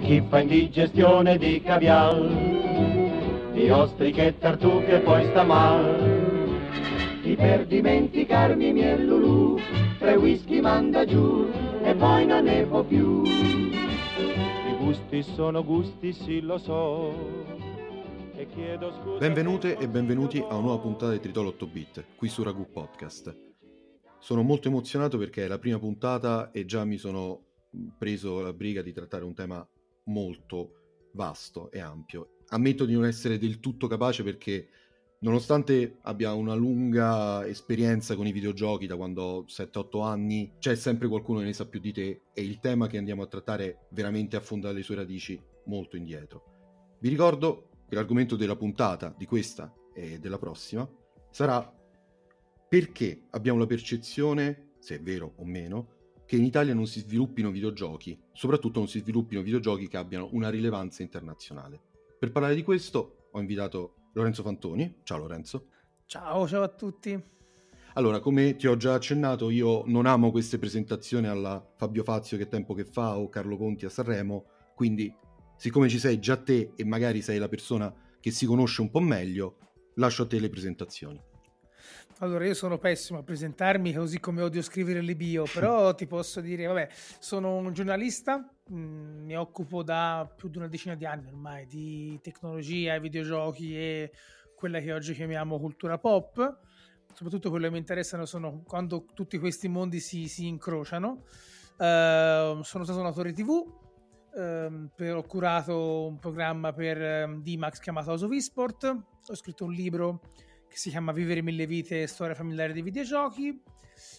C'è chi fa indigestione di caviar, di ostriche e tartufe poi sta mal. Chi per dimenticarmi miel lulù, tre whisky manda giù e poi non ne può più. I gusti sono gusti, sì lo so. E chiedo scusa Benvenute e benvenuti a una nuova puntata di Tritolo 8 Bit, qui su Ragu Podcast. Sono molto emozionato perché è la prima puntata e già mi sono preso la briga di trattare un tema molto vasto e ampio. Ammetto di non essere del tutto capace perché nonostante abbia una lunga esperienza con i videogiochi da quando ho 7-8 anni, c'è sempre qualcuno che ne sa più di te e il tema che andiamo a trattare veramente affonda le sue radici molto indietro. Vi ricordo che l'argomento della puntata, di questa e della prossima, sarà perché abbiamo la percezione, se è vero o meno, che in Italia non si sviluppino videogiochi, soprattutto non si sviluppino videogiochi che abbiano una rilevanza internazionale. Per parlare di questo ho invitato Lorenzo Fantoni. Ciao Lorenzo. Ciao, ciao a tutti. Allora, come ti ho già accennato, io non amo queste presentazioni alla Fabio Fazio che tempo che fa o Carlo Conti a Sanremo, quindi siccome ci sei già te e magari sei la persona che si conosce un po' meglio, lascio a te le presentazioni. Allora, io sono pessimo a presentarmi, così come odio scrivere le bio, però ti posso dire, vabbè, sono un giornalista, mh, mm, mi occupo da più di una decina di anni ormai di tecnologia, videogiochi e quella che oggi chiamiamo cultura pop. Soprattutto quello che mi interessano sono quando tutti questi mondi si, si incrociano. Uh, sono stato un autore TV, uh, per, ho curato un programma per um, D-Max chiamato House of Esport, ho scritto un libro che si chiama Vivere mille vite, storia familiare dei videogiochi.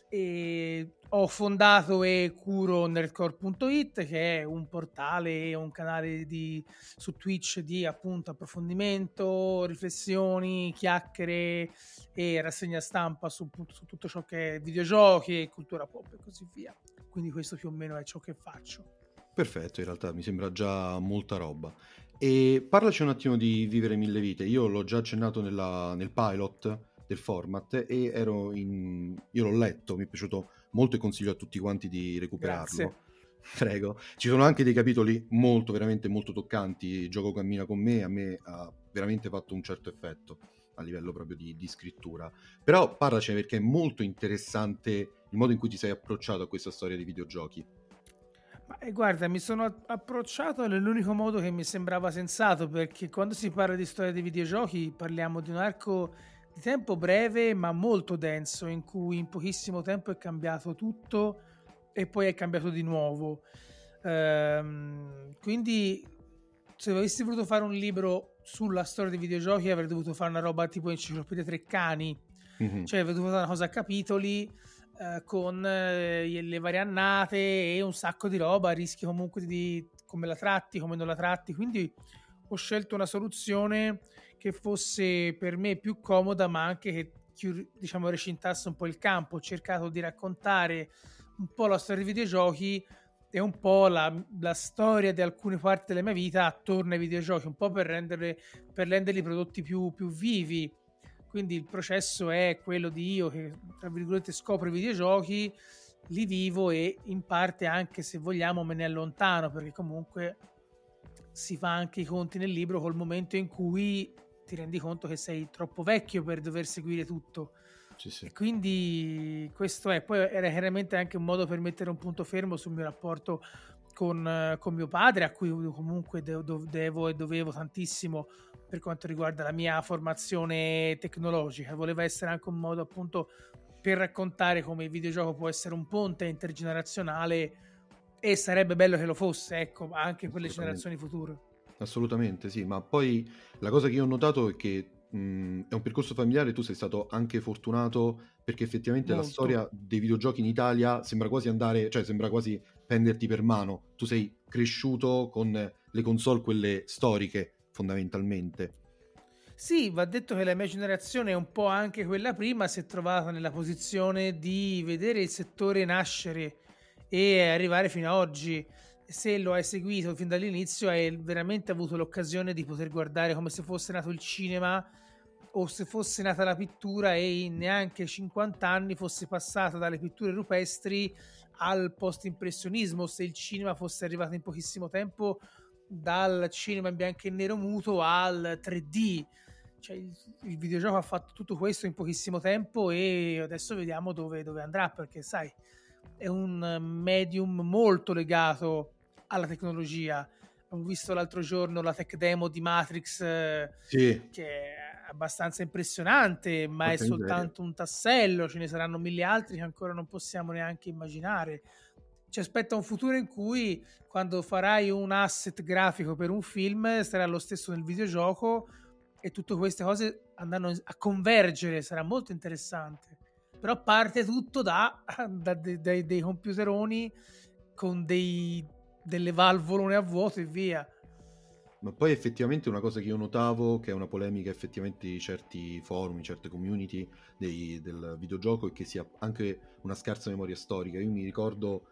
E ho fondato e curo nerdcore.it che è un portale e un canale di, su Twitch di appunto approfondimento, riflessioni, chiacchiere e rassegna stampa su, su tutto ciò che è videogiochi e cultura pop e così via. Quindi questo più o meno è ciò che faccio. Perfetto, in realtà mi sembra già molta roba. E parlaci un attimo di Vivere Mille Vite. Io l'ho già accennato nella, nel pilot del format e ero in... io l'ho letto, mi è piaciuto molto e consiglio a tutti quanti di recuperarlo. Grazie. Prego. Ci sono anche dei capitoli molto, veramente molto toccanti. Il gioco cammina con me, a me ha veramente fatto un certo effetto a livello proprio di, di scrittura. Però parlaci perché è molto interessante il modo in cui ti sei approcciato a questa storia di videogiochi. Ma, eh, guarda, mi sono approcciato nell'unico modo che mi sembrava sensato, perché quando si parla di storia dei videogiochi parliamo di un arco di tempo breve ma molto denso, in cui in pochissimo tempo è cambiato tutto e poi è cambiato di nuovo. Ehm, quindi se avessi voluto fare un libro sulla storia dei videogiochi avrei dovuto fare una roba tipo enciclopedia Treccani, mm-hmm. cioè avrei dovuto fare una cosa a capitoli eh, con eh, le varie annate e un sacco di roba, rischi comunque di come la tratti, come non la tratti, quindi ho scelto una soluzione che fosse per me più comoda ma anche che diciamo recintasse un po' il campo, ho cercato di raccontare un po' la storia dei videogiochi e un po' la, la, storia di alcune parti della mia vita attorno ai videogiochi, un po' per, renderle, per renderli prodotti più, più vivi, quindi il processo è quello di io che, tra virgolette, scopro i videogiochi, li vivo e in parte anche, se vogliamo, me ne allontano, perché comunque si fa anche i conti nel libro col momento in cui ti rendi conto che sei troppo vecchio per dover seguire tutto. Sì, sì. E quindi questo è. Poi era chiaramente anche un modo per mettere un punto fermo sul mio rapporto con, con mio padre, a cui comunque devo, devo e dovevo tantissimo per quanto riguarda la mia formazione tecnologica. Voleva essere anche un modo appunto per raccontare come il videogioco può essere un ponte intergenerazionale e sarebbe bello che lo fosse, ecco, anche per le generazioni future. Assolutamente, sì, ma poi la cosa che io ho notato è che mh, è un percorso familiare, tu sei stato anche fortunato perché effettivamente Molto. la storia dei videogiochi in Italia sembra quasi andare, cioè sembra quasi prenderti per mano. Tu sei cresciuto con le console, quelle storiche, fondamentalmente. Sì, va detto che la mia generazione è un po' anche quella prima, si è trovata nella posizione di vedere il settore nascere e arrivare fino ad oggi. Se lo hai seguito fin dall'inizio, hai veramente avuto l'occasione di poter guardare come se fosse nato il cinema o se fosse nata la pittura e in neanche 50 anni fosse passata dalle pitture rupestri al post-impressionismo, se il cinema fosse arrivato in pochissimo tempo dal cinema in bianco e nero muto al 3D. Cioè, il, il, videogioco ha fatto tutto questo in pochissimo tempo e adesso vediamo dove, dove andrà perché sai è un medium molto legato alla tecnologia. Ho visto l'altro giorno la tech demo di Matrix sì. che è abbastanza impressionante, ma Molto è soltanto un tassello, ce ne saranno mille altri che ancora non possiamo neanche immaginare ci aspetta un futuro in cui quando farai un asset grafico per un film sarà lo stesso nel videogioco e tutte queste cose andranno a convergere, sarà molto interessante. Però parte tutto da, da dei, dei, computeroni con dei, delle valvolone a vuoto e via. Ma poi effettivamente una cosa che io notavo, che è una polemica effettivamente di certi forum, certe community dei, del videogioco, è che sia anche una scarsa memoria storica. Io mi ricordo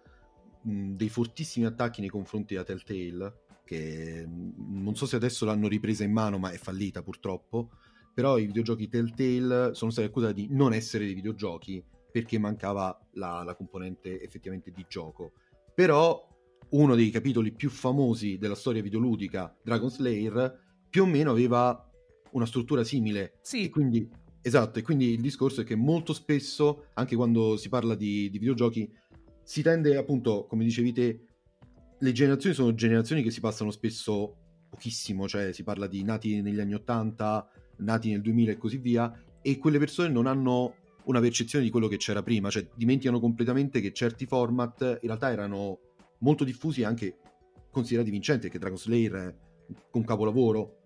mh, dei fortissimi attacchi nei confronti della Telltale, che mh, non so se adesso l'hanno ripresa in mano, ma è fallita purtroppo. Però i videogiochi Telltale sono stati accusati di non essere dei videogiochi perché mancava la, la componente effettivamente di gioco. Però uno dei capitoli più famosi della storia videoludica, Dragon Slayer, più o meno aveva una struttura simile. Sì. E quindi, esatto, e quindi il discorso è che molto spesso, anche quando si parla di, di videogiochi, si tende appunto, come dicevi te, le generazioni sono generazioni che si passano spesso pochissimo, cioè si parla di nati negli anni 80, nati nel 2000 e così via, e quelle persone non hanno una percezione di quello che c'era prima, cioè dimenticano completamente che certi format in realtà erano molto diffusi e anche considerati vincenti, che Dragon Slayer è un capolavoro.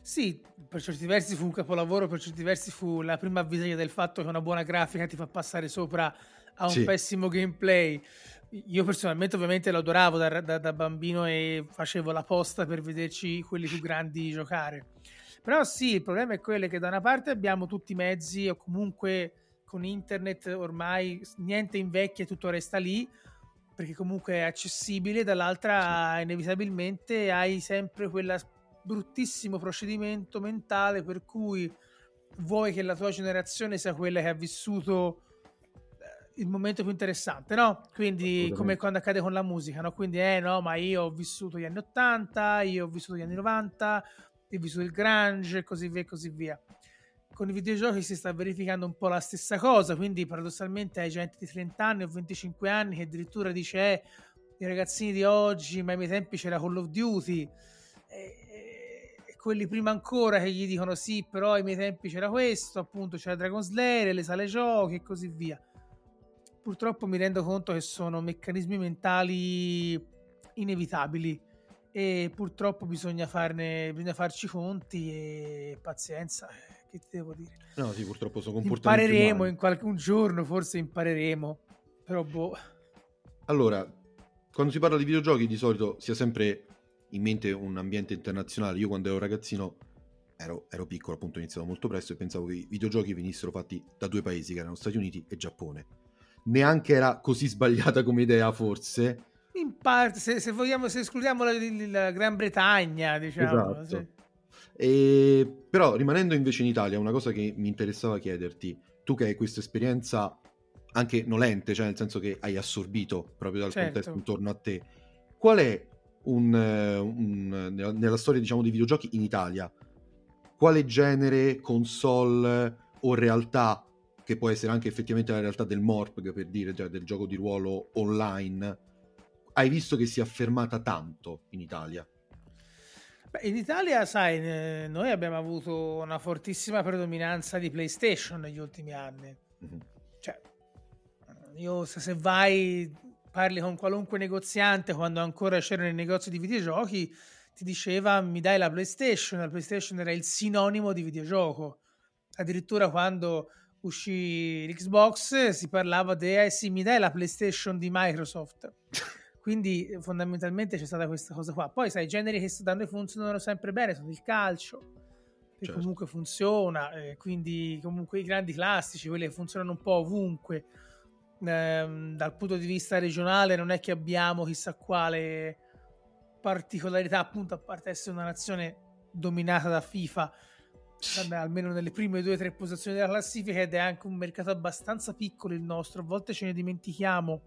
Sì, per certi versi fu un capolavoro, per certi versi fu la prima visita del fatto che una buona grafica ti fa passare sopra ha un sì. pessimo gameplay. Io personalmente ovviamente lo adoravo da, da, da, bambino e facevo la posta per vederci quelli più grandi giocare. Però sì, il problema è quello che da una parte abbiamo tutti i mezzi o comunque con internet ormai niente invecchia e tutto resta lì perché comunque è accessibile, dall'altra sì. inevitabilmente hai sempre quel bruttissimo procedimento mentale per cui vuoi che la tua generazione sia quella che ha vissuto il momento più interessante, no? Quindi come quando accade con la musica, no? Quindi eh no, ma io ho vissuto gli anni 80, io ho vissuto gli anni 90, ho vissuto il grunge e così via e così via. Con i videogiochi si sta verificando un po' la stessa cosa, quindi paradossalmente hai gente di 30 anni o 25 anni che addirittura dice eh, i ragazzini di oggi, ma ai miei tempi c'era Call of Duty, e, e quelli prima ancora che gli dicono sì, però ai miei tempi c'era questo, appunto c'era Dragon Slayer, le sale giochi e così via purtroppo mi rendo conto che sono meccanismi mentali inevitabili e purtroppo bisogna, farne, bisogna farci conti e pazienza, eh, che ti devo dire. No, sì, purtroppo sono comportamenti Impareremo in qualche giorno, forse impareremo, però boh. Allora, quando si parla di videogiochi di solito si ha sempre in mente un ambiente internazionale. Io quando ero ragazzino ero, ero piccolo, appunto ho iniziato molto presto e pensavo che i videogiochi venissero fatti da due paesi che erano Stati Uniti e Giappone neanche era così sbagliata come idea, forse. In parte, se, se vogliamo, se escludiamo la, la, Gran Bretagna, diciamo. Esatto. Sì. E, però, rimanendo invece in Italia, una cosa che mi interessava chiederti, tu che hai questa esperienza anche nolente, cioè nel senso che hai assorbito proprio dal certo. contesto intorno a te, qual è un, un, nella storia diciamo dei videogiochi in Italia, quale genere, console o realtà che può essere anche effettivamente la realtà del MORPG, per dire, cioè del gioco di ruolo online, hai visto che si è affermata tanto in Italia? Beh, in Italia, sai, noi abbiamo avuto una fortissima predominanza di PlayStation negli ultimi anni. Mm-hmm. Cioè, io se, se vai, parli con qualunque negoziante quando ancora c'erano i negozi di videogiochi, ti diceva mi dai la PlayStation, la PlayStation era il sinonimo di videogioco. Addirittura quando uscì l'Xbox si parlava di eh sì mi dai la PlayStation di Microsoft. Quindi fondamentalmente c'è stata questa cosa qua. Poi sai i generi che da noi funzionano sempre bene sono il calcio che certo. comunque funziona eh, quindi comunque i grandi classici quelli che funzionano un po' ovunque. Eh, dal punto di vista regionale non è che abbiamo chissà quale particolarità appunto a parte essere una nazione dominata da FIFA vabbè, almeno nelle prime due o tre posizioni della classifica ed è anche un mercato abbastanza piccolo il nostro, a volte ce ne dimentichiamo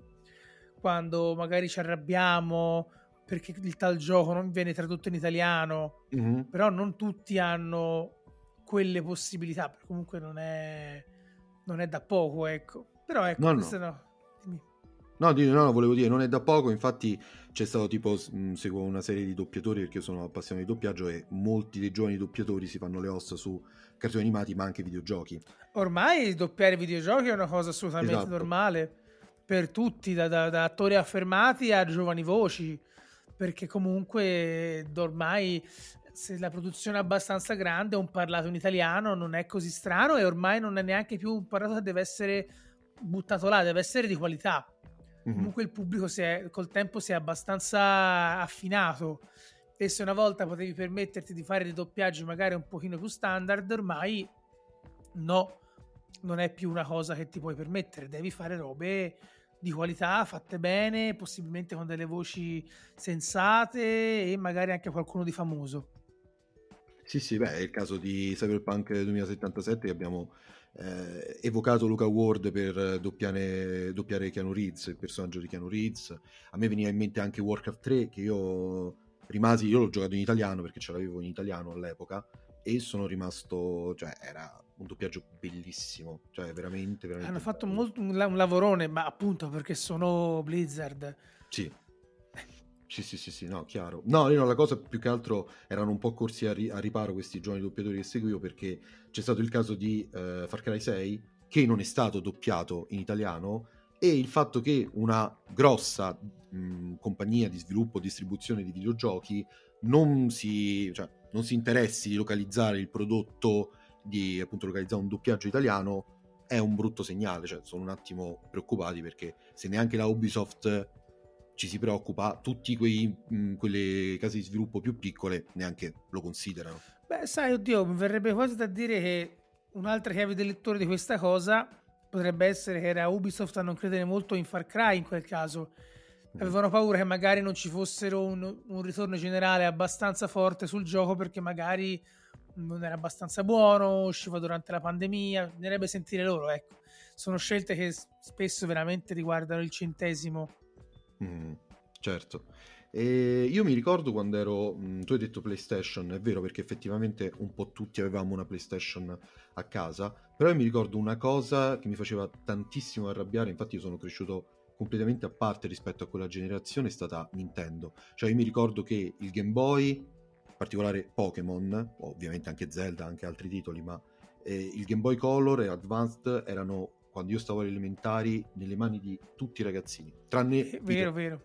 quando magari ci arrabbiamo perché il tal gioco non viene tradotto in italiano, mm-hmm. però non tutti hanno quelle possibilità, comunque non è, non è da poco, ecco. Però ecco, no, no. no. No, no, no, volevo dire, non è da poco, infatti c'è stato tipo, mh, seguo una serie di doppiatori perché io sono appassionato di doppiaggio e molti dei giovani doppiatori si fanno le ossa su cartoni animati ma anche videogiochi. Ormai doppiare videogiochi è una cosa assolutamente esatto. normale per tutti, da, da, da, attori affermati a giovani voci, perché comunque ormai se la produzione è abbastanza grande un parlato in italiano non è così strano e ormai non è neanche più un parlato che deve essere buttato là, deve essere di qualità Mm-hmm. Comunque il pubblico è, col tempo si è abbastanza affinato e se una volta potevi permetterti di fare dei doppiaggi magari un pochino più standard, ormai no, non è più una cosa che ti puoi permettere, devi fare robe di qualità, fatte bene, possibilmente con delle voci sensate e magari anche qualcuno di famoso. Sì, sì, beh, è il caso di Cyberpunk 2077 che abbiamo eh, evocato Luca Ward per doppiare, doppiare Keanu Reeves, il personaggio di Keanu Reeves. A me veniva in mente anche Warcraft 3 che io rimasi, io l'ho giocato in italiano perché ce l'avevo in italiano all'epoca e sono rimasto, cioè era un doppiaggio bellissimo, cioè veramente, veramente Hanno fatto molto un, un lavorone, ma appunto perché sono Blizzard. Sì, sì, sì, sì, sì, no, chiaro. No, no, la cosa più che altro erano un po' corsi a, ri- a riparo questi giovani doppiatori che seguivo perché c'è stato il caso di uh, Far Cry 6 che non è stato doppiato in italiano e il fatto che una grossa mh, compagnia di sviluppo e distribuzione di videogiochi non si, cioè, non si interessi di localizzare il prodotto, di appunto localizzare un doppiaggio italiano è un brutto segnale, cioè sono un attimo preoccupati perché se neanche la Ubisoft ci si preoccupa, tutti quei mh, quelle case di sviluppo più piccole neanche lo considerano. Beh, sai, oddio, mi verrebbe quasi da dire che un'altra chiave del lettore di questa cosa potrebbe essere che era Ubisoft a non credere molto in Far Cry in quel caso. Mm. Avevano paura che magari non ci fossero un, un ritorno generale abbastanza forte sul gioco perché magari non era abbastanza buono, usciva durante la pandemia, bisognerebbe sentire loro, ecco. Sono scelte che spesso veramente riguardano il centesimo Mm, certo. E io mi ricordo quando ero, mm, tu hai detto PlayStation, è vero perché effettivamente un po' tutti avevamo una PlayStation a casa, però io mi ricordo una cosa che mi faceva tantissimo arrabbiare, infatti io sono cresciuto completamente a parte rispetto a quella generazione, è stata Nintendo. Cioè io mi ricordo che il Game Boy, in particolare Pokémon, ovviamente anche Zelda, anche altri titoli, ma eh, il Game Boy Color e Advanced erano quando io stavo alle elementari nelle mani di tutti i ragazzini, tranne... È vero, vero.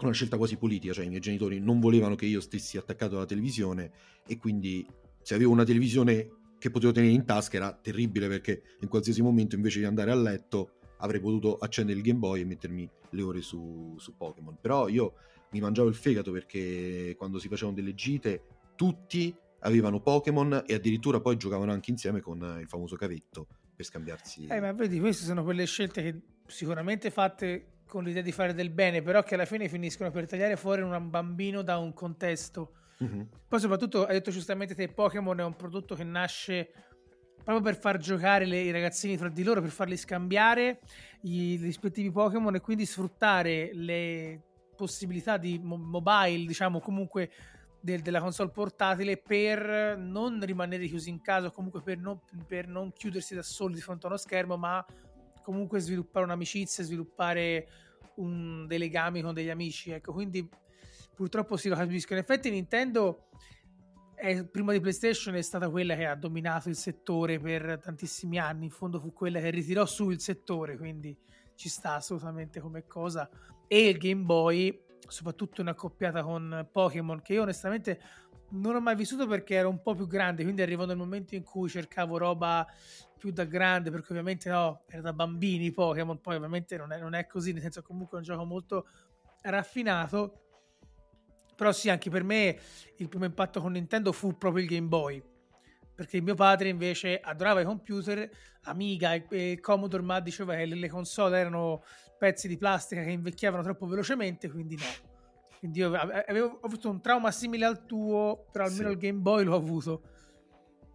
Una scelta quasi politica, cioè i miei genitori non volevano che io stessi attaccato alla televisione e quindi se avevo una televisione che potevo tenere in tasca era terribile perché in qualsiasi momento invece di andare a letto avrei potuto accendere il Game Boy e mettermi le ore su, su Pokémon. Però io mi mangiavo il fegato perché quando si facevano delle gite tutti avevano Pokémon e addirittura poi giocavano anche insieme con il famoso cavetto per scambiarsi. Eh, ma vedi, queste sono quelle scelte che sicuramente fatte con l'idea di fare del bene, però che alla fine finiscono per tagliare fuori un bambino da un contesto. Mm-hmm. Poi soprattutto, hai detto giustamente te, Pokémon è un prodotto che nasce proprio per far giocare le, i ragazzini fra di loro, per farli scambiare i rispettivi Pokémon e quindi sfruttare le possibilità di mo- mobile, diciamo comunque del, della console portatile per non rimanere chiusi in casa comunque per non, per non chiudersi da soli di fronte a uno schermo, ma comunque sviluppare un'amicizia, sviluppare un, dei legami con degli amici. Ecco, quindi purtroppo si lo capisco. In effetti Nintendo è, prima di PlayStation è stata quella che ha dominato il settore per tantissimi anni, in fondo fu quella che ritirò su il settore, quindi ci sta assolutamente come cosa. E il Game Boy soprattutto in accoppiata con Pokémon, che io onestamente non ho mai vissuto perché ero un po' più grande, quindi arrivò nel momento in cui cercavo roba più da grande, perché ovviamente no, era da bambini Pokémon, poi ovviamente non è, non è così, nel senso comunque è un gioco molto raffinato, però sì, anche per me il primo impatto con Nintendo fu proprio il Game Boy, perché mio padre invece adorava i computer, Amiga e, e Commodore, ma diceva che le, le console erano pezzi di plastica che invecchiavano troppo velocemente, quindi no. Quindi io avevo ho avuto un trauma simile al tuo, però almeno sì. il Game Boy l'ho avuto.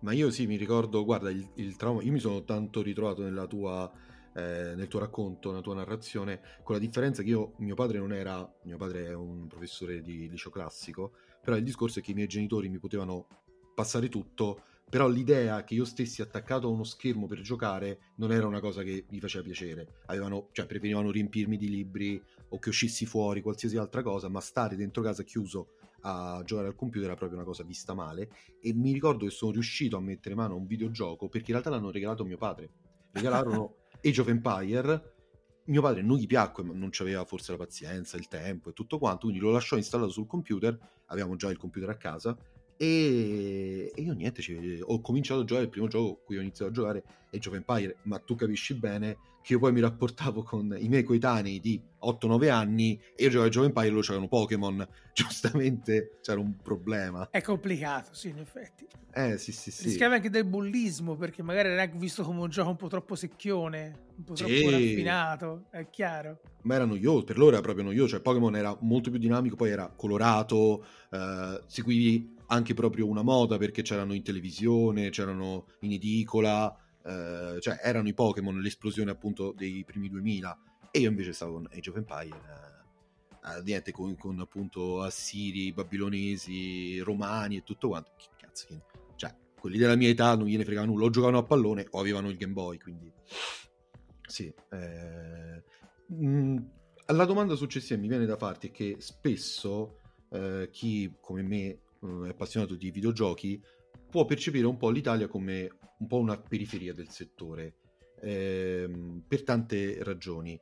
Ma io sì, mi ricordo, guarda, il, il, trauma, io mi sono tanto ritrovato nella tua eh, nel tuo racconto, nella tua narrazione, con la differenza che io, mio padre non era, mio padre è un professore di liceo classico, però il discorso è che i miei genitori mi potevano passare tutto, però l'idea che io stessi attaccato a uno schermo per giocare non era una cosa che gli faceva piacere. Avevano, cioè, preferivano riempirmi di libri o che uscissi fuori, qualsiasi altra cosa, ma stare dentro casa chiuso a giocare al computer era proprio una cosa vista male. E mi ricordo che sono riuscito a mettere mano a un videogioco perché in realtà l'hanno regalato mio padre. Regalarono Age of Empire. Mio padre non gli piacque, ma non aveva forse la pazienza, il tempo e tutto quanto, quindi lo lasciò installato sul computer. Avevamo già il computer a casa e, e io niente, ci, ho cominciato a giocare il primo gioco cui ho iniziato a giocare è of Empire, ma tu capisci bene che io poi mi rapportavo con i miei coetanei di 8-9 anni e io giocavo a of Empire e loro c'erano Pokémon, giustamente c'era un problema. È complicato, sì, in effetti. Eh, sì, sì, sì. Rischiava anche del bullismo, perché magari era visto come un gioco un po' troppo secchione, un po' troppo sì. raffinato, è chiaro. Ma era noioso, per loro era proprio noioso, cioè Pokémon era molto più dinamico, poi era colorato, eh, seguivi anche proprio una moda perché c'erano in televisione, c'erano in edicola, eh, cioè erano i Pokémon, l'esplosione appunto dei primi 2000 e io invece stavo con Age of Empire, eh, eh, niente, con, con, appunto assiri, babilonesi, romani e tutto quanto, che cazzo, che... cioè quelli della mia età non gliene fregava nulla, o giocavano a pallone o avevano il Game Boy, quindi sì. Eh... Mm, la domanda successiva mi viene da farti che spesso eh, chi come me è appassionato di videogiochi, può percepire un po' l'Italia come un po' una periferia del settore, ehm, per tante ragioni.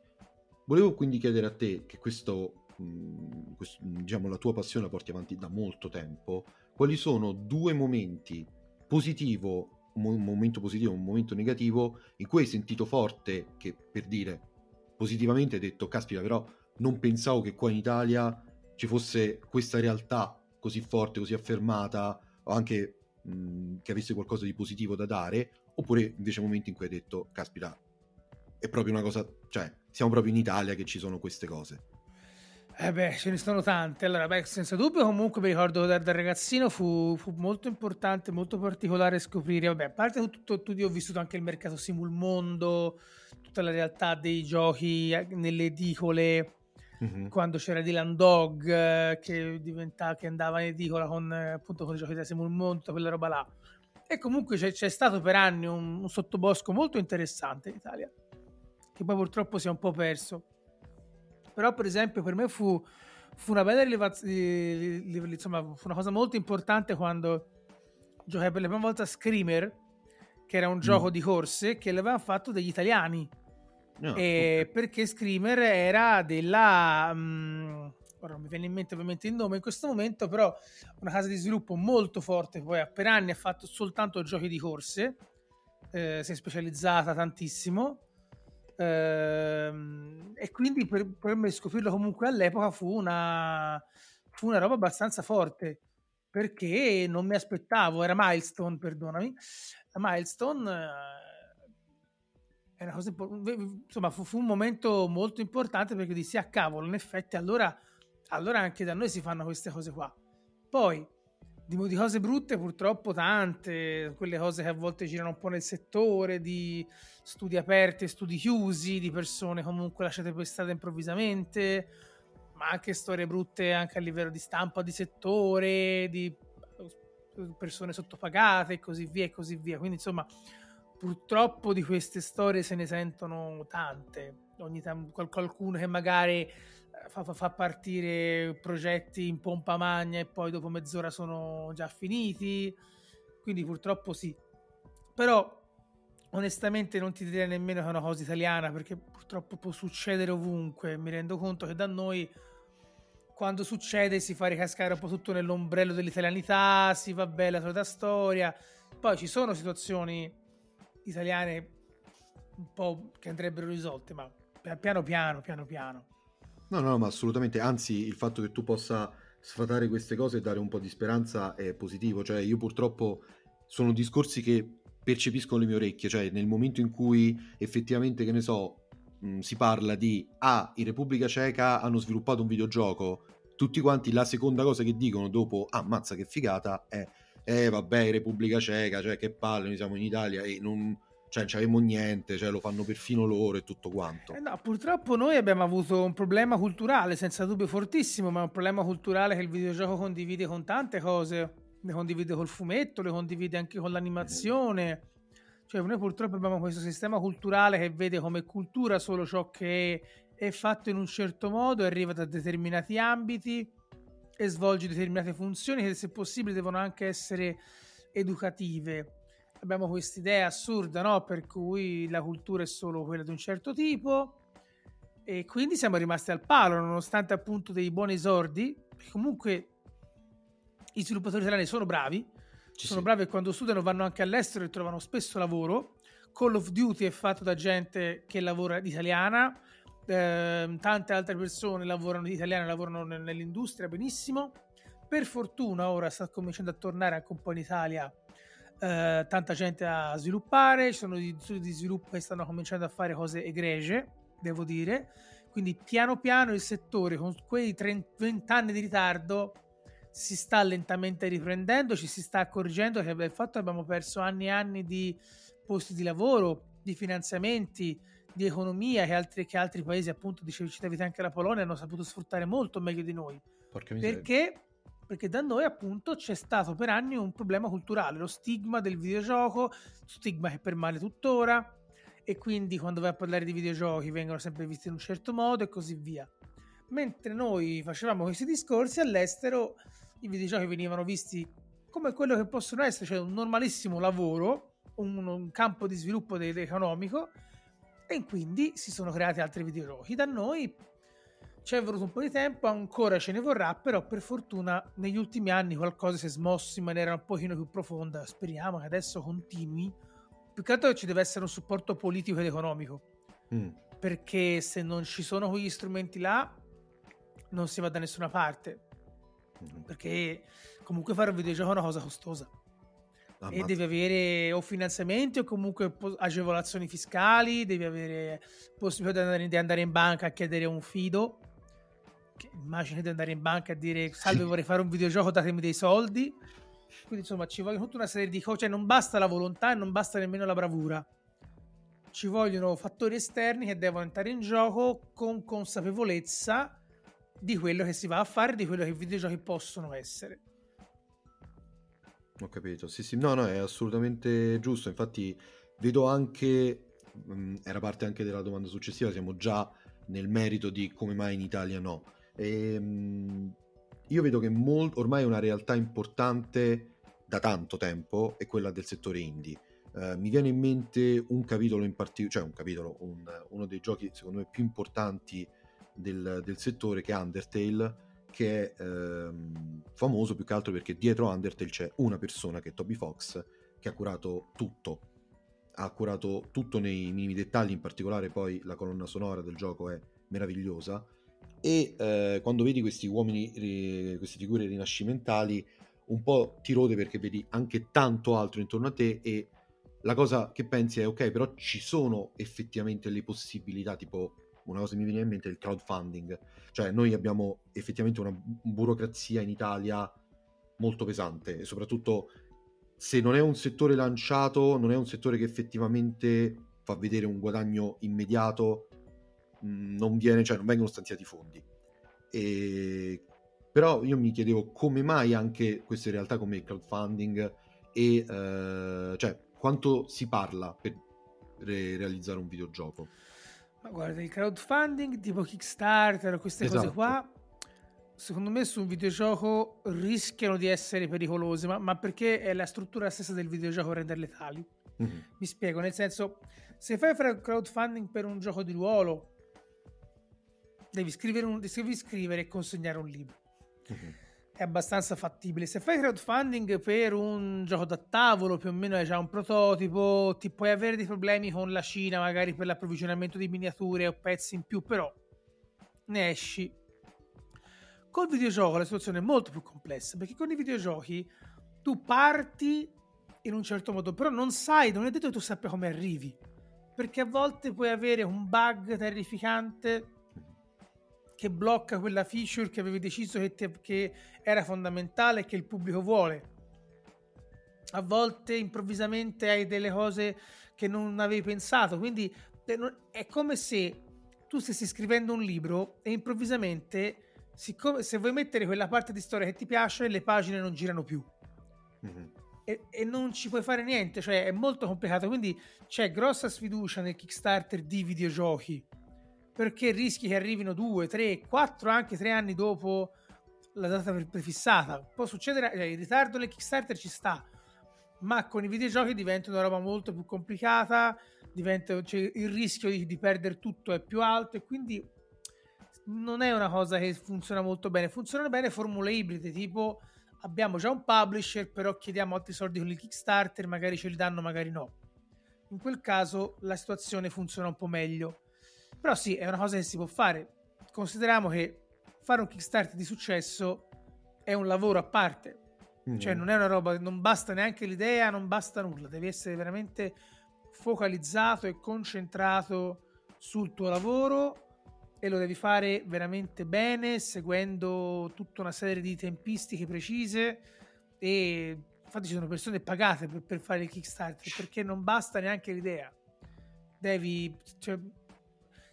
Volevo quindi chiedere a te, che questo, mh, mm, questo, diciamo, la tua passione la porti avanti da molto tempo, quali sono due momenti positivo, un momento positivo, un momento negativo, in cui hai sentito forte che per dire positivamente hai detto, caspita, però non pensavo che qua in Italia ci fosse questa realtà così forte, così affermata, o anche mh, che avesse qualcosa di positivo da dare, oppure invece momenti in cui hai detto, caspita, è proprio una cosa, cioè, siamo proprio in Italia che ci sono queste cose. Eh beh, ce ne sono tante. Allora, beh, senza dubbio, comunque mi ricordo da, da ragazzino fu, fu, molto importante, molto particolare scoprire. Vabbè, a parte tutto, tutto, io ho vissuto anche il mercato Simul Mondo, tutta la realtà dei giochi eh, nelle edicole, mm-hmm. quando c'era Dylan Dog eh, che, diventa, che andava in edicola con, eh, appunto, con i giochi da Simul Monto, quella roba là. E comunque c'è, c'è stato per anni un, un, sottobosco molto interessante in Italia, che poi purtroppo si è un po' perso. Però, per esempio, per me fu, fu una bella rilevazione, insomma, fu una cosa molto importante quando giocai per la prima volta a Screamer, che era un mm. gioco di corse che l'avevano fatto degli italiani No, okay. Perché Screamer era della... Um, ora non mi viene in mente ovviamente il nome in questo momento, però una casa di sviluppo molto forte, poi per anni ha fatto soltanto giochi di corse, eh, si è specializzata tantissimo. Ehm, e quindi per, per, me scoprirlo comunque all'epoca fu una, fu una roba abbastanza forte perché non mi aspettavo, era Milestone, perdonami, Milestone è una cosa insomma fu, fu, un momento molto importante perché dissi a ah, cavolo in effetti allora, allora anche da noi si fanno queste cose qua poi di, di, cose brutte purtroppo tante quelle cose che a volte girano un po' nel settore di studi aperti studi chiusi di persone comunque lasciate per strada improvvisamente ma anche storie brutte anche a livello di stampa di settore di persone sottopagate e così via e così via. Quindi insomma purtroppo di queste storie se ne sentono tante. Ogni tanto qualcuno che magari eh, fa, fa, partire progetti in pompa magna e poi dopo mezz'ora sono già finiti. Quindi purtroppo sì. Però onestamente non ti direi nemmeno che è una cosa italiana perché purtroppo può succedere ovunque. Mi rendo conto che da noi quando succede si fa ricascare un po' tutto nell'ombrello dell'italianità, si va bene la solita storia. Poi ci sono situazioni italiane un po' che andrebbero risolte, ma piano piano, piano piano. No, no, ma assolutamente, anzi il fatto che tu possa sfatare queste cose e dare un po' di speranza è positivo, cioè io purtroppo sono discorsi che percepiscono le mie orecchie, cioè nel momento in cui effettivamente, che ne so, mh, si parla di ah, in Repubblica Ceca hanno sviluppato un videogioco, tutti quanti la seconda cosa che dicono dopo ah, mazza che figata è eh vabbè, Repubblica Ceca, cioè che palle, noi siamo in Italia e non, cioè non c'avevamo niente, cioè lo fanno perfino loro e tutto quanto. Eh no, purtroppo noi abbiamo avuto un problema culturale, senza dubbio fortissimo, ma un problema culturale che il videogioco condivide con tante cose, le condivide col fumetto, le condivide anche con l'animazione. Cioè noi purtroppo abbiamo questo sistema culturale che vede come cultura solo ciò che è fatto in un certo modo, arriva da determinati ambiti e svolge determinate funzioni che se possibile devono anche essere educative abbiamo questa idea assurda, no? Per cui la cultura è solo quella di un certo tipo e quindi siamo rimasti al palo, nonostante appunto dei buoni esordi, comunque i sviluppatori italiani sono bravi, Ci sono sì. bravi e quando studiano vanno anche all'estero e trovano spesso lavoro. Call of Duty è fatto da gente che lavora italiana, eh, tante altre persone lavorano italiane, lavorano nell'industria benissimo. Per fortuna ora sta cominciando a tornare anche un po' in Italia eh, tanta gente a sviluppare, ci sono studi di sviluppo che stanno cominciando a fare cose egregie, devo dire. Quindi piano piano il settore con quei 30, 20 anni di ritardo si sta lentamente riprendendo, ci si sta accorgendo che il fatto abbiamo perso anni e anni di posti di lavoro, di finanziamenti, di economia che altri, che altri paesi, appunto, dicevi citavi anche la Polonia, hanno saputo sfruttare molto meglio di noi. Perché perché da noi appunto c'è stato per anni un problema culturale, lo stigma del videogioco, stigma che permane tuttora e quindi quando vai a parlare di videogiochi vengono sempre visti in un certo modo e così via. Mentre noi facevamo questi discorsi all'estero, i videogiochi venivano visti come quello che possono essere, cioè un normalissimo lavoro, un, un campo di sviluppo economico e quindi si sono creati altri videogiochi. Da noi ci è voluto un po' di tempo, ancora ce ne vorrà, però per fortuna negli ultimi anni qualcosa si è smosso in maniera un pochino più profonda. Speriamo che adesso continui. Più che altro ci deve essere un supporto politico ed economico. Mm. Perché se non ci sono quegli strumenti là, non si va da nessuna parte. Mm. Perché comunque fare un videogioco è una cosa costosa. Ammazza. E devi avere o finanziamenti o comunque agevolazioni fiscali, devi avere possibilità di andare in banca a chiedere un fido. Immagini di andare in banca e dire salve vorrei fare un videogioco datemi dei soldi. Quindi insomma ci vogliono tutta una serie di cose cioè non basta la volontà e non basta nemmeno la bravura. Ci vogliono fattori esterni che devono entrare in gioco con consapevolezza di quello che si va a fare di quello che i videogiochi possono essere ho capito. Sì sì no no è assolutamente giusto. Infatti vedo anche mh, mm, era parte anche della domanda successiva siamo già nel merito di come mai in Italia no. E, ehm, io vedo che molt- ormai una realtà importante da tanto tempo è quella del settore indie. Uh, mi viene in mente un capitolo in particolare, cioè un capitolo, un, uno dei giochi secondo me più importanti del, del settore che è Undertale, che è ehm, famoso più che altro perché dietro Undertale c'è una persona che è Toby Fox che ha curato tutto, ha curato tutto nei minimi dettagli, in particolare poi la colonna sonora del gioco è meravigliosa. E eh, quando vedi questi uomini, queste figure rinascimentali, un po' ti rode perché vedi anche tanto altro intorno a te e la cosa che pensi è ok, però ci sono effettivamente le possibilità, tipo una cosa che mi viene in mente è il crowdfunding, cioè noi abbiamo effettivamente una burocrazia in Italia molto pesante e soprattutto se non è un settore lanciato, non è un settore che effettivamente fa vedere un guadagno immediato, non, viene, cioè non vengono stanziati fondi. E... Però io mi chiedevo come mai anche queste realtà come il crowdfunding e eh, cioè quanto si parla per re- realizzare un videogioco. Ma guarda, il crowdfunding tipo Kickstarter, queste esatto. cose qua, secondo me su un videogioco rischiano di essere pericolose, ma, ma perché è la struttura stessa del videogioco renderle tali. Mm-hmm. Mi spiego, nel senso, se fai crowdfunding per un gioco di ruolo, devi scrivere, un, devi scrivere e consegnare un libro. Uh-huh. È abbastanza fattibile. Se fai crowdfunding per un gioco da tavolo, più o meno hai già un prototipo, ti puoi avere dei problemi con la Cina, magari per l'approvvigionamento di miniature o pezzi in più, però ne esci. Col videogioco la situazione è molto più complessa, perché con i videogiochi tu parti in un certo modo, però non sai, non è detto che tu sappia come arrivi, perché a volte puoi avere un bug terrificante che blocca quella feature che avevi deciso che, te, che era fondamentale e che il pubblico vuole. A volte improvvisamente hai delle cose che non avevi pensato. Quindi è come se tu stessi scrivendo un libro e improvvisamente, siccome, se vuoi mettere quella parte di storia che ti piace, le pagine non girano più. Mm-hmm. E, e, non ci puoi fare niente, cioè è molto complicato. Quindi c'è grossa sfiducia nel Kickstarter di videogiochi perché rischi che arrivino due, tre, quattro, anche tre anni dopo la data prefissata. Può succedere, cioè, il ritardo del Kickstarter ci sta, ma con i videogiochi diventa una roba molto più complicata, diventa, cioè, il rischio di, di perdere tutto è più alto e quindi non è una cosa che funziona molto bene. Funzionano bene formule ibride, tipo abbiamo già un publisher, però chiediamo altri soldi con il Kickstarter, magari ce li danno, magari no. In quel caso la situazione funziona un po' meglio. Però sì, è una cosa che si può fare. Consideriamo che fare un Kickstarter di successo è un lavoro a parte Mm. Cioè, non è una roba, non basta neanche l'idea, non basta nulla, devi essere veramente focalizzato e concentrato sul tuo lavoro e lo devi fare veramente bene, seguendo tutta una serie di tempistiche precise e infatti ci sono persone pagate per, per fare il Kickstarter perché non basta neanche l'idea. Devi, cioè,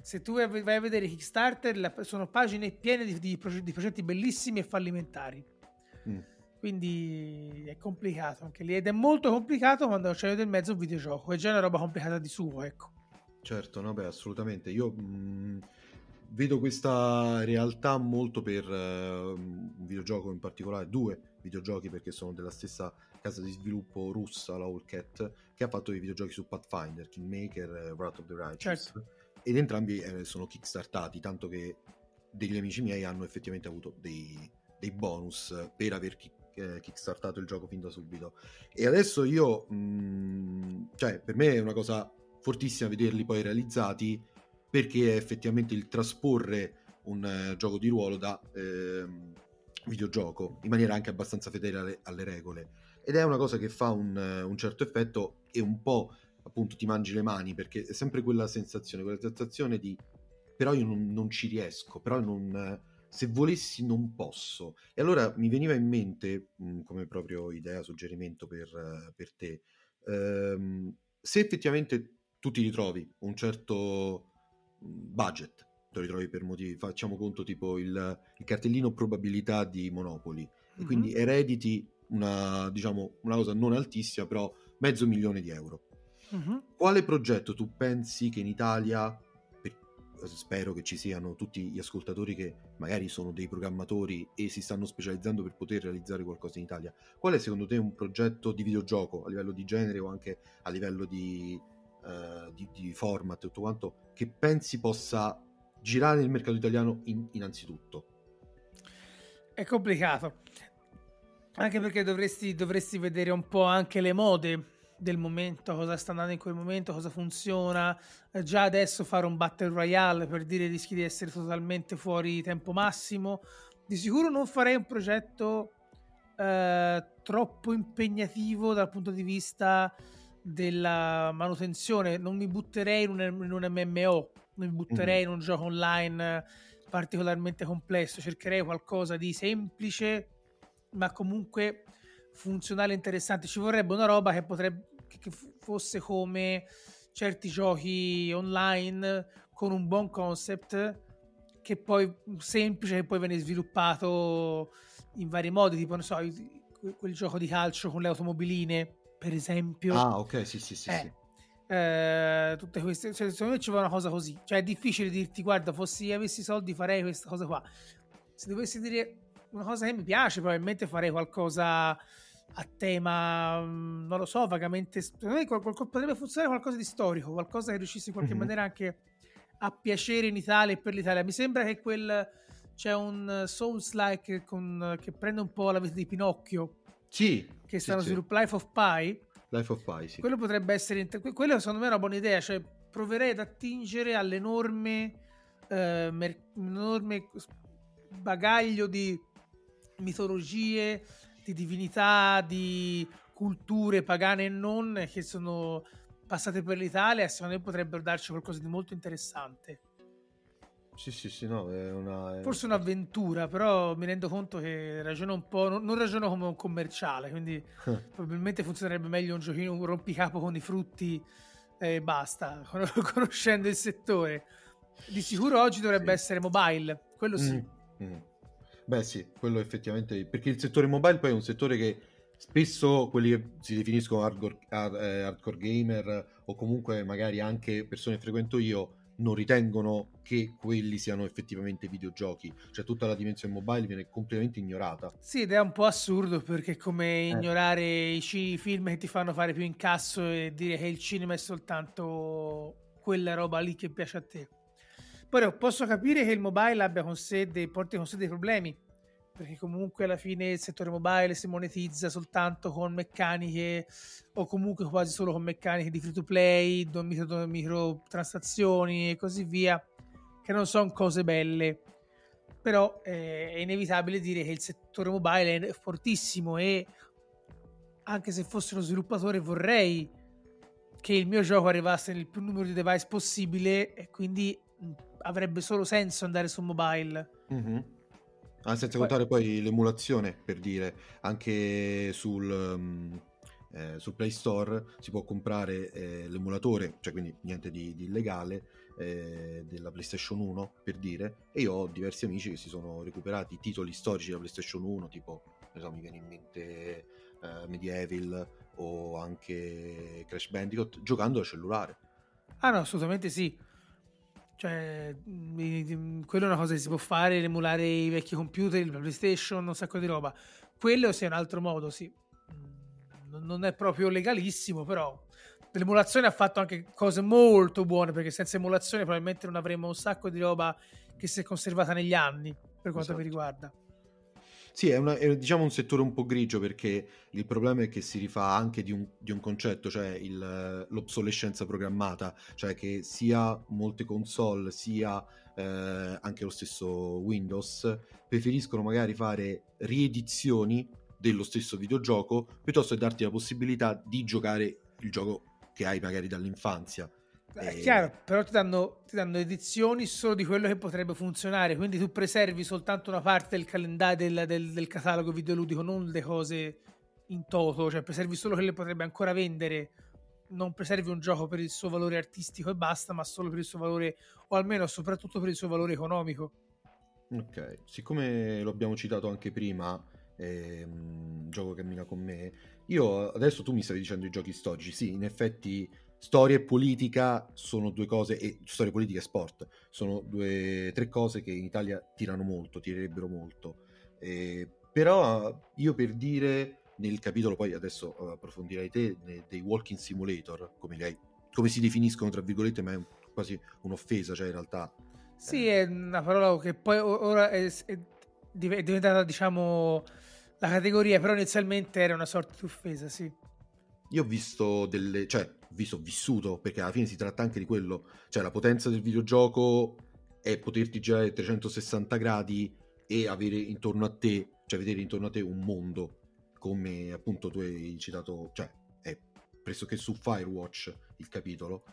se tu vai a vedere Kickstarter, sono pagine piene di, di, di progetti bellissimi e fallimentari. Mm quindi è complicato anche lì ed è molto complicato quando c'è del mezzo un videogioco, è già una roba complicata di suo, ecco. Certo, no, beh, assolutamente. Io mh, mm, vedo questa realtà molto per uh, un videogioco in particolare, due videogiochi perché sono della stessa casa di sviluppo russa, la Allcat, che ha fatto i videogiochi su Pathfinder, Kingmaker Wrath of the Righteous. Certo. Ed entrambi eh, sono kickstartati, tanto che degli amici miei hanno effettivamente avuto dei, dei bonus per aver kick eh, kickstartato il gioco fin da subito. E adesso io, mh, mm, cioè, per me è una cosa fortissima vederli poi realizzati perché è effettivamente il trasporre un uh, gioco di ruolo da uh, videogioco in maniera anche abbastanza fedele alle, alle regole. Ed è una cosa che fa un, un certo effetto e un po' appunto ti mangi le mani perché è sempre quella sensazione, quella sensazione di però io non, non ci riesco, però non se volessi non posso. E allora mi veniva in mente, mh, come proprio idea, suggerimento per, per te, ehm, se effettivamente tu ti ritrovi un certo budget, te lo ritrovi per motivi, facciamo conto tipo il, il cartellino probabilità di Monopoli, mm-hmm. e quindi erediti una, diciamo, una cosa non altissima, però mezzo milione di euro. Mm-hmm. Quale progetto tu pensi che in Italia spero che ci siano tutti gli ascoltatori che magari sono dei programmatori e si stanno specializzando per poter realizzare qualcosa in Italia. Qual è secondo te un progetto di videogioco a livello di genere o anche a livello di, uh, di, di format e tutto quanto che pensi possa girare nel mercato italiano in, innanzitutto? È complicato, anche perché dovresti, dovresti vedere un po' anche le mode del momento, cosa sta andando in quel momento, cosa funziona. Eh, già adesso fare un battle royale per dire rischi di essere totalmente fuori tempo massimo. Di sicuro non farei un progetto eh, troppo impegnativo dal punto di vista della manutenzione. Non mi butterei in un, in un MMO, non mi butterei mm-hmm. in un gioco online particolarmente complesso. Cercherei qualcosa di semplice, ma comunque funzionale interessante. Ci vorrebbe una roba che potrebbe che fosse come certi giochi online con un buon concept che poi semplice che poi viene sviluppato in vari modi, tipo non so, quel gioco di calcio con le automobiline, per esempio. Ah, ok, sì, sì, sì. Eh, sì. Eh, tutte queste, cioè, secondo me ci vuole una cosa così. Cioè, è difficile dirti, guarda, fossi avessi soldi farei questa cosa qua. Se dovessi dire una cosa che mi piace, probabilmente farei qualcosa a tema, mm, non lo so, vagamente. Potrebbe funzionare qualcosa di storico, qualcosa che riuscisse in qualche mm-hmm. maniera anche a piacere in Italia e per l'Italia. Mi sembra che quel c'è un Souls-like con, che prende un po' la vita di Pinocchio. Sì. Che stanno sì, sviluppando Life of Pi. Life of Pi, sì. Quello potrebbe essere. Quello secondo me è una buona idea. Cioè, proverei ad attingere all'enorme. Eh, mer- enorme bagaglio di mitologie di divinità, di culture pagane e non che sono passate per l'Italia e secondo me potrebbero darci qualcosa di molto interessante. Sì, sì, sì, no, è una... È... Forse un'avventura, però mi rendo conto che ragiono un po', non, non ragiono come un commerciale, quindi probabilmente funzionerebbe meglio un giochino, un rompicapo con i frutti e basta, conoscendo il settore. Di sicuro oggi dovrebbe sì. essere mobile, quello sì. Mm, mm. Beh sì, quello effettivamente, perché il settore mobile poi è un settore che spesso quelli che si definiscono hardcore, eh, hardcore gamer o comunque magari anche persone che frequento io non ritengono che quelli siano effettivamente videogiochi, cioè tutta la dimensione mobile viene completamente ignorata. Sì, ed è un po' assurdo perché è come eh. ignorare i c- film che ti fanno fare più incasso e dire che il cinema è soltanto quella roba lì che piace a te. Però posso capire che il mobile abbia con sé dei, porti con sé dei problemi, perché comunque alla fine il settore mobile si monetizza soltanto con meccaniche o comunque quasi solo con meccaniche di free to play, micro, microtransazioni e così via, che non sono cose belle. Però eh, è inevitabile dire che il settore mobile è fortissimo e anche se fossi uno sviluppatore vorrei che il mio gioco arrivasse nel più numero di device possibile e quindi avrebbe solo senso andare su mobile. Mm-hmm. Ah, senza poi... contare poi l'emulazione, per dire, anche sul, um, eh, sul Play Store si può comprare eh, l'emulatore, cioè quindi niente di, di illegale, eh, della PlayStation 1, per dire, e io ho diversi amici che si sono recuperati titoli storici della PlayStation 1, tipo, non so, mi viene in mente eh, Medieval o anche Crash Bandicoot, giocando al cellulare. Ah no, assolutamente sì. Cioè, quello è una cosa che si può fare, emulare i vecchi computer, il PlayStation, un sacco di roba. Quello sia un altro modo, sì. Non è proprio legalissimo, però l'emulazione ha fatto anche cose molto buone, perché senza emulazione probabilmente non avremmo un sacco di roba che si è conservata negli anni, per quanto esatto. mi riguarda. Sì, è, una, è, diciamo un settore un po' grigio perché il problema è che si rifà anche di un, di un concetto, cioè il, l'obsolescenza programmata, cioè che sia molte console sia eh, anche lo stesso Windows preferiscono magari fare riedizioni dello stesso videogioco piuttosto che darti la possibilità di giocare il gioco che hai magari dall'infanzia. È e... chiaro, però ti danno, ti danno, edizioni solo di quello che potrebbe funzionare, quindi tu preservi soltanto una parte del calendario del, del, del catalogo videoludico, non le cose in toto, cioè preservi solo quello che potrebbe ancora vendere, non preservi un gioco per il suo valore artistico e basta, ma solo per il suo valore, o almeno soprattutto per il suo valore economico. Ok, siccome lo abbiamo citato anche prima, ehm, gioco cammina con me, io adesso tu mi stavi dicendo i giochi storici, sì, in effetti storia e politica sono due cose, e storia politica e sport sono due, tre cose che in Italia tirano molto, tirerebbero molto. Eh, però io per dire nel capitolo, poi adesso approfondirai te, dei walking simulator, come, hai, come si definiscono tra virgolette, ma è quasi un'offesa, cioè in realtà... Sì, eh. è una parola che poi ora è, è diventata, diciamo, la categoria, però inizialmente era una sorta di offesa, sì. Io ho visto delle, cioè, visto, vissuto, perché alla fine si tratta anche di quello, cioè la potenza del videogioco è poterti girare 360 gradi e avere intorno a te, cioè vedere intorno a te un mondo, come appunto tu hai citato, cioè è pressoché su Firewatch il capitolo,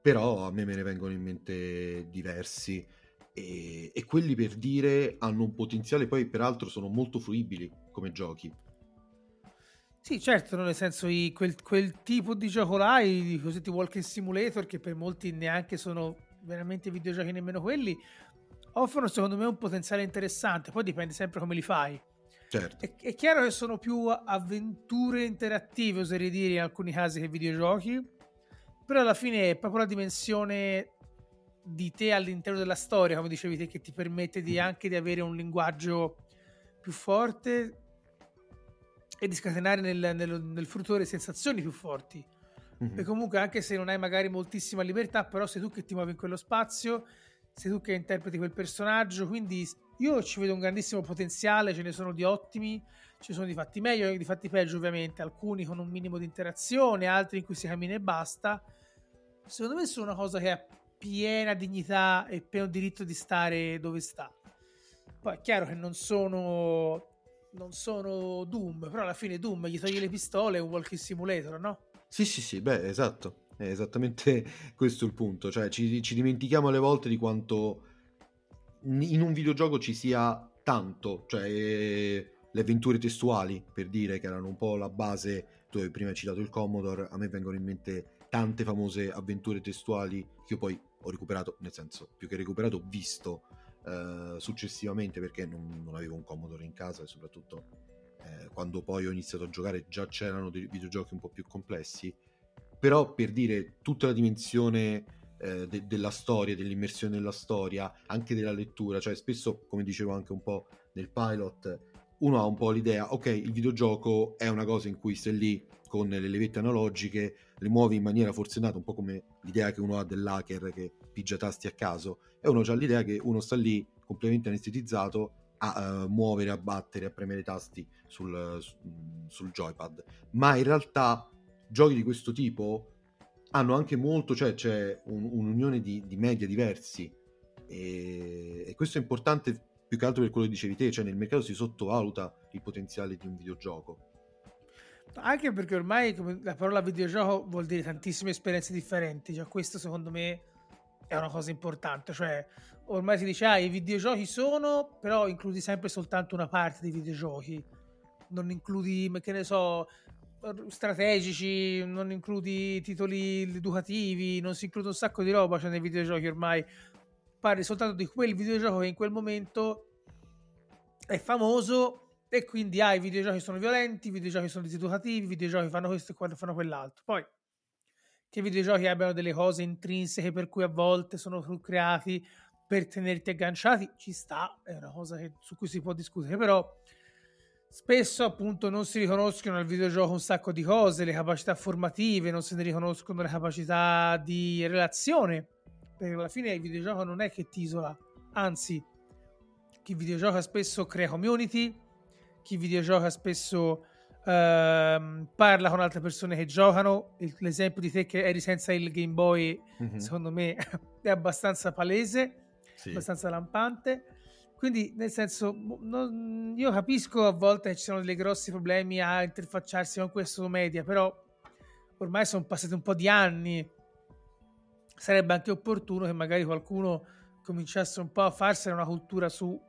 però a me me ne vengono in mente diversi. E, e quelli per dire hanno un potenziale, poi peraltro sono molto fruibili come giochi sì, certo, nel senso i, quel, quel, tipo di gioco là, i cosiddetti walking simulator, che per molti neanche sono veramente videogiochi nemmeno quelli, offrono secondo me un potenziale interessante, poi dipende sempre come li fai. Certo. È, è chiaro che sono più avventure interattive, oserei dire in alcuni casi, che videogiochi, però alla fine è proprio la dimensione di te all'interno della storia, come dicevi te, che ti permette di, mm-hmm. anche di avere un linguaggio più forte e di scatenare nel, nel, nel fruttore sensazioni più forti. Mm-hmm. E comunque, anche se non hai magari moltissima libertà, però sei tu che ti muovi in quello spazio, sei tu che interpreti quel personaggio. Quindi io ci vedo un grandissimo potenziale, ce ne sono di ottimi, ci sono di fatti meglio e di fatti peggio, ovviamente. Alcuni con un minimo di interazione, altri in cui si cammina e basta. Secondo me sono una cosa che ha piena dignità e pieno diritto di stare dove sta. Poi è chiaro che non sono non sono Doom, però alla fine Doom gli toglie le pistole è un walking simulator, no? Sì, sì, sì, beh, esatto. È esattamente questo il punto. Cioè, ci, ci dimentichiamo alle volte di quanto in un videogioco ci sia tanto, cioè le avventure testuali, per dire, che erano un po' la base, tu hai prima citato il Commodore, a me vengono in mente tante famose avventure testuali che io poi ho recuperato, nel senso, più che recuperato, ho visto eh, successivamente perché non, non, avevo un Commodore in casa e soprattutto eh, quando poi ho iniziato a giocare già c'erano dei videogiochi un po' più complessi, però per dire tutta la dimensione eh, de- della storia, dell'immersione nella storia, anche della lettura, cioè spesso, come dicevo anche un po' nel pilot, uno ha un po' l'idea, ok, il videogioco è una cosa in cui stai lì con le levette analogiche, le muovi in maniera forsennata, un po' come l'idea che uno ha dell'hacker che pigia tasti a caso, e uno ha l'idea che uno sta lì completamente anestetizzato a uh, muovere, a battere, a premere i tasti sul, sul joypad. Ma in realtà giochi di questo tipo hanno anche molto, cioè c'è un, un'unione di, di, media diversi e, e, questo è importante più che altro per quello che dicevi te, cioè nel mercato si sottovaluta il potenziale di un videogioco. Anche perché ormai la parola videogioco vuol dire tantissime esperienze differenti, già questo secondo me è una cosa importante, cioè ormai si dice ah i videogiochi sono, però includi sempre soltanto una parte dei videogiochi, non includi, che ne so, strategici, non includi titoli educativi, non si include un sacco di roba cioè nei videogiochi ormai. Parli soltanto di quel videogioco che in quel momento è famoso e quindi ah, i videogiochi sono violenti, i videogiochi sono diseducativi, i videogiochi fanno questo e fanno quell'altro. Poi che i videogiochi abbiano delle cose intrinseche per cui a volte sono creati per tenerti agganciati, ci sta, è una cosa che, su cui si può discutere, però spesso appunto non si riconoscono nel videogioco un sacco di cose, le capacità formative, non se ne riconoscono le capacità di relazione, perché alla fine il videogioco non è che ti isola, anzi chi videogioca spesso crea community, chi videogioca spesso ehm, parla con altre persone che giocano, il, l'esempio di te che eri senza il Game Boy mm-hmm. secondo me è abbastanza palese, sì. abbastanza lampante quindi, nel senso, boh, non, io capisco a volte che ci sono dei grossi problemi a interfacciarsi con questo media, però ormai sono passati un po' di anni. Sarebbe anche opportuno che magari qualcuno cominciasse un po' a farsene una cultura su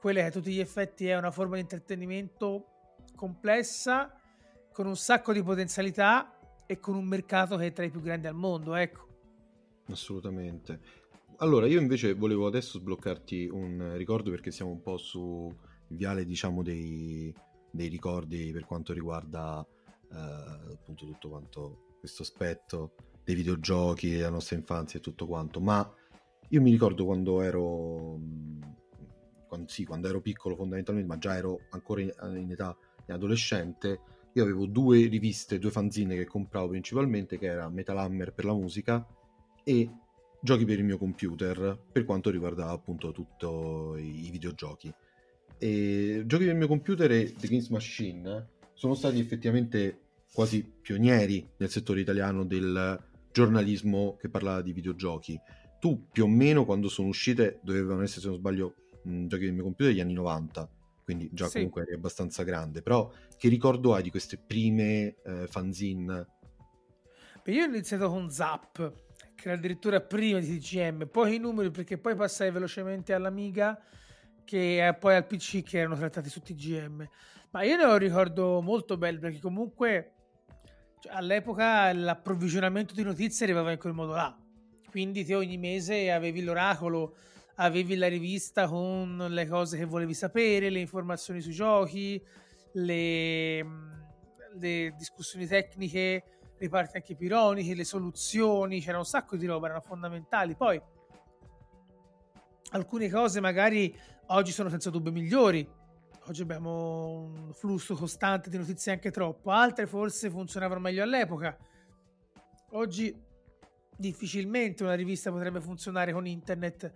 quella che a tutti gli effetti è una forma di intrattenimento complessa, con un sacco di potenzialità e con un mercato che è tra i più grandi al mondo, ecco. Assolutamente. Allora, io invece volevo adesso sbloccarti un ricordo perché siamo un po' sul viale, diciamo, dei, dei ricordi per quanto riguarda eh, appunto tutto quanto questo aspetto dei videogiochi, della nostra infanzia e tutto quanto. Ma io mi ricordo quando ero, quando, sì, quando ero piccolo fondamentalmente, ma già ero ancora in, in età adolescente, io avevo due riviste, due fanzine che compravo principalmente, che era Metal Hammer per la musica e giochi per il mio computer per quanto riguarda appunto tutti i videogiochi. E giochi per il mio computer e The Games Machine sono stati effettivamente quasi pionieri nel settore italiano del giornalismo che parlava di videogiochi. Tu più o meno quando sono uscite dovevano essere, se non sbaglio, giochi del mio computer degli anni 90, quindi già sì. comunque eri abbastanza grande. Però che ricordo hai di queste prime eh, fanzine? Beh, io ho iniziato con Zap, che era addirittura prima di TGM, poi i numeri perché poi passai velocemente all'Amiga che poi al PC che erano trattati su TGM. Ma io ne ho un ricordo molto bello perché comunque cioè, all'epoca l'approvvigionamento di notizie arrivava in quel modo là. Quindi te ogni mese avevi l'oracolo, avevi la rivista con le cose che volevi sapere, le informazioni sui giochi, le, le discussioni tecniche le parti anche più ironiche, le soluzioni, c'era un sacco di roba, erano fondamentali. Poi alcune cose magari oggi sono senza dubbio migliori. Oggi abbiamo un flusso costante di notizie anche troppo, altre forse funzionavano meglio all'epoca. Oggi difficilmente una rivista potrebbe funzionare con internet.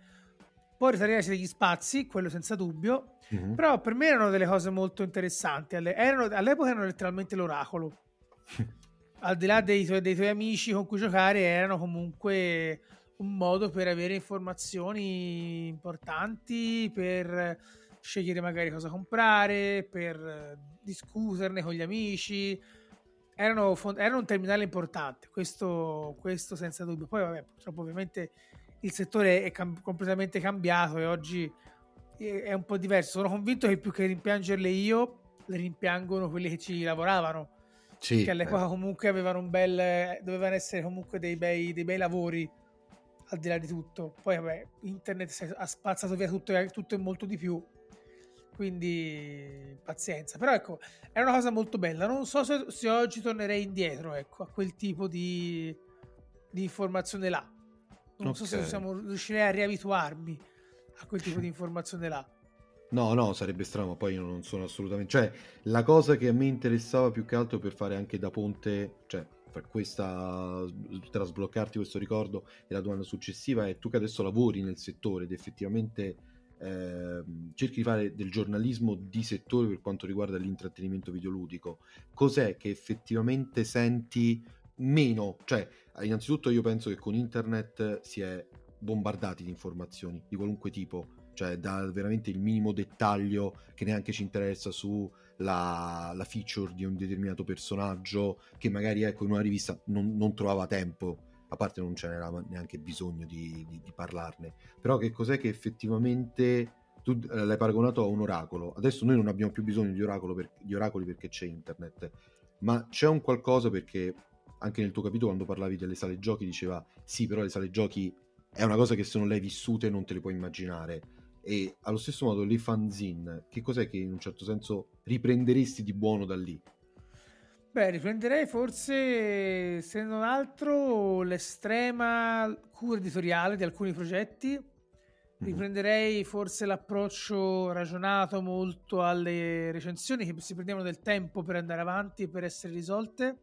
Può ritagliarsi degli spazi, quello senza dubbio, mm-hmm. però per me erano delle cose molto interessanti. Erano, all'epoca erano letteralmente l'oracolo. al di là dei tuoi, dei tuoi amici con cui giocare, erano comunque un modo per avere informazioni importanti, per scegliere magari cosa comprare, per discuterne con gli amici. Erano, erano un terminale importante, questo, questo, senza dubbio. Poi, vabbè, purtroppo, ovviamente il settore è cam- completamente cambiato e oggi è un po' diverso. Sono convinto che più che rimpiangerle io, le rimpiangono quelli che ci lavoravano sì, che all'epoca eh. comunque avevano un bel dovevano essere comunque dei bei, dei bei lavori al di là di tutto. Poi vabbè, internet ha spazzato via tutto, tutto e molto di più quindi pazienza. Però ecco, è una cosa molto bella. Non so se, se oggi tornerei indietro ecco, a quel tipo di, di informazione là. Non okay. so se possiamo, riuscirei a riabituarmi a quel tipo di informazione là. No, no, sarebbe strano, poi io non sono assolutamente... Cioè, la cosa che a me interessava più che altro per fare anche da ponte, cioè, per questa... per sbloccarti questo ricordo e la domanda successiva è tu che adesso lavori nel settore ed effettivamente eh, cerchi di fare del giornalismo di settore per quanto riguarda l'intrattenimento videoludico, cos'è che effettivamente senti meno? Cioè, innanzitutto io penso che con internet si è bombardati di informazioni di qualunque tipo, cioè da veramente il minimo dettaglio che neanche ci interessa su la, feature di un determinato personaggio che magari ecco in una rivista non, non trovava tempo a parte non ce n'era neanche bisogno di, di, di parlarne, però che cos'è che effettivamente tu eh, l'hai paragonato a un oracolo. Adesso noi non abbiamo più bisogno di, per, di, oracoli perché c'è internet, ma c'è un qualcosa perché anche nel tuo capitolo quando parlavi delle sale giochi diceva sì, però le sale giochi è una cosa che se non le hai vissute non te le puoi immaginare. E allo stesso modo le fanzine, che cos'è che in un certo senso riprenderesti di buono da lì? Beh, riprenderei forse, se non altro, l'estrema cura editoriale di alcuni progetti. Mhm. Riprenderei forse l'approccio ragionato molto alle recensioni che si prendevano del tempo per andare avanti e per essere risolte.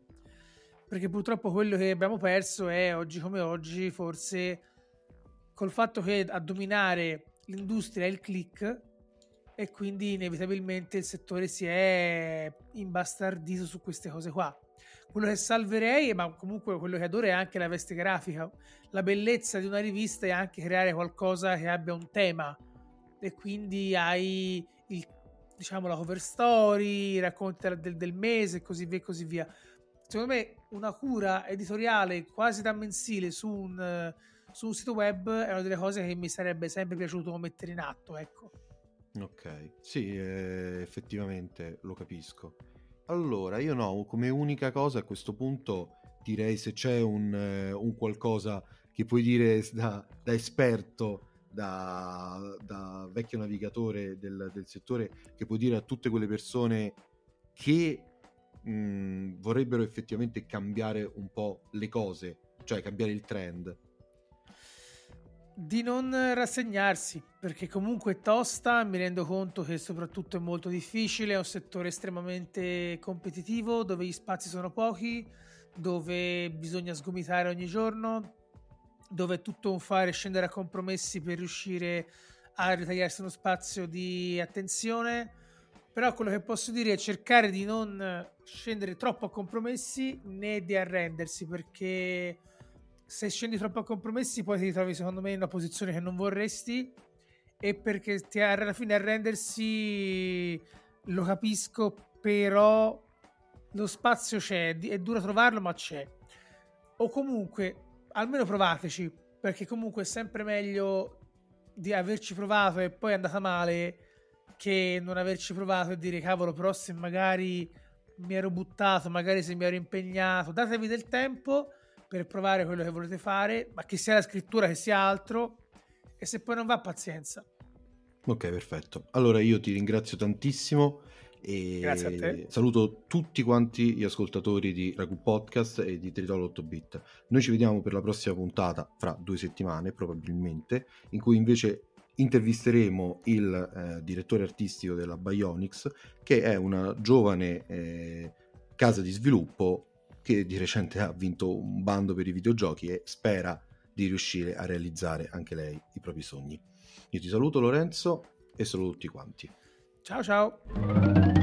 Perché purtroppo quello che abbiamo perso è oggi come oggi, forse col fatto che a dominare l'industria è il click, e quindi inevitabilmente il settore si è imbastardito su queste cose qua. Quello che salverei, ma comunque quello che adoro è anche la veste grafica. La bellezza di una rivista è anche creare qualcosa che abbia un tema e quindi hai il, diciamo la cover story, i racconti del, del mese e così via e così via. Secondo me una cura editoriale quasi da mensile su un, su un sito web è una delle cose che mi sarebbe sempre piaciuto mettere in atto, ecco. Ok, sì, eh, effettivamente lo capisco. Allora, io no, come unica cosa a questo punto direi se c'è un, eh, un qualcosa che puoi dire da, da esperto, da, da, vecchio navigatore del, del, settore, che puoi dire a tutte quelle persone che mh, vorrebbero effettivamente cambiare un po' le cose, cioè cambiare il trend di non rassegnarsi, perché comunque è tosta, mi rendo conto che soprattutto è molto difficile, è un settore estremamente competitivo, dove gli spazi sono pochi, dove bisogna sgomitare ogni giorno, dove è tutto un fare scendere a compromessi per riuscire a ritagliarsi uno spazio di attenzione. Però quello che posso dire è cercare di non scendere troppo a compromessi né di arrendersi, perché se scendi troppo a compromessi poi ti ritrovi secondo me in una posizione che non vorresti e perché ti, alla fine arrendersi lo capisco però lo spazio c'è è duro trovarlo ma c'è. O comunque almeno provateci perché comunque è sempre meglio di averci provato e poi è andata male che non averci provato e dire cavolo però se magari mi ero buttato magari se mi ero impegnato datevi del tempo per provare quello che volete fare, ma che sia la scrittura, che sia altro, e se poi non va, pazienza. Ok, perfetto. Allora io ti ringrazio tantissimo e saluto tutti quanti gli ascoltatori di Ragu Podcast e di Tritolo 8 Bit. Noi ci vediamo per la prossima puntata fra due settimane probabilmente, in cui invece intervisteremo il eh, direttore artistico della Bionics, che è una giovane eh, casa di sviluppo che di recente ha vinto un bando per i videogiochi e spera di riuscire a realizzare anche lei i propri sogni. Io ti saluto Lorenzo e saluto tutti quanti. Ciao ciao!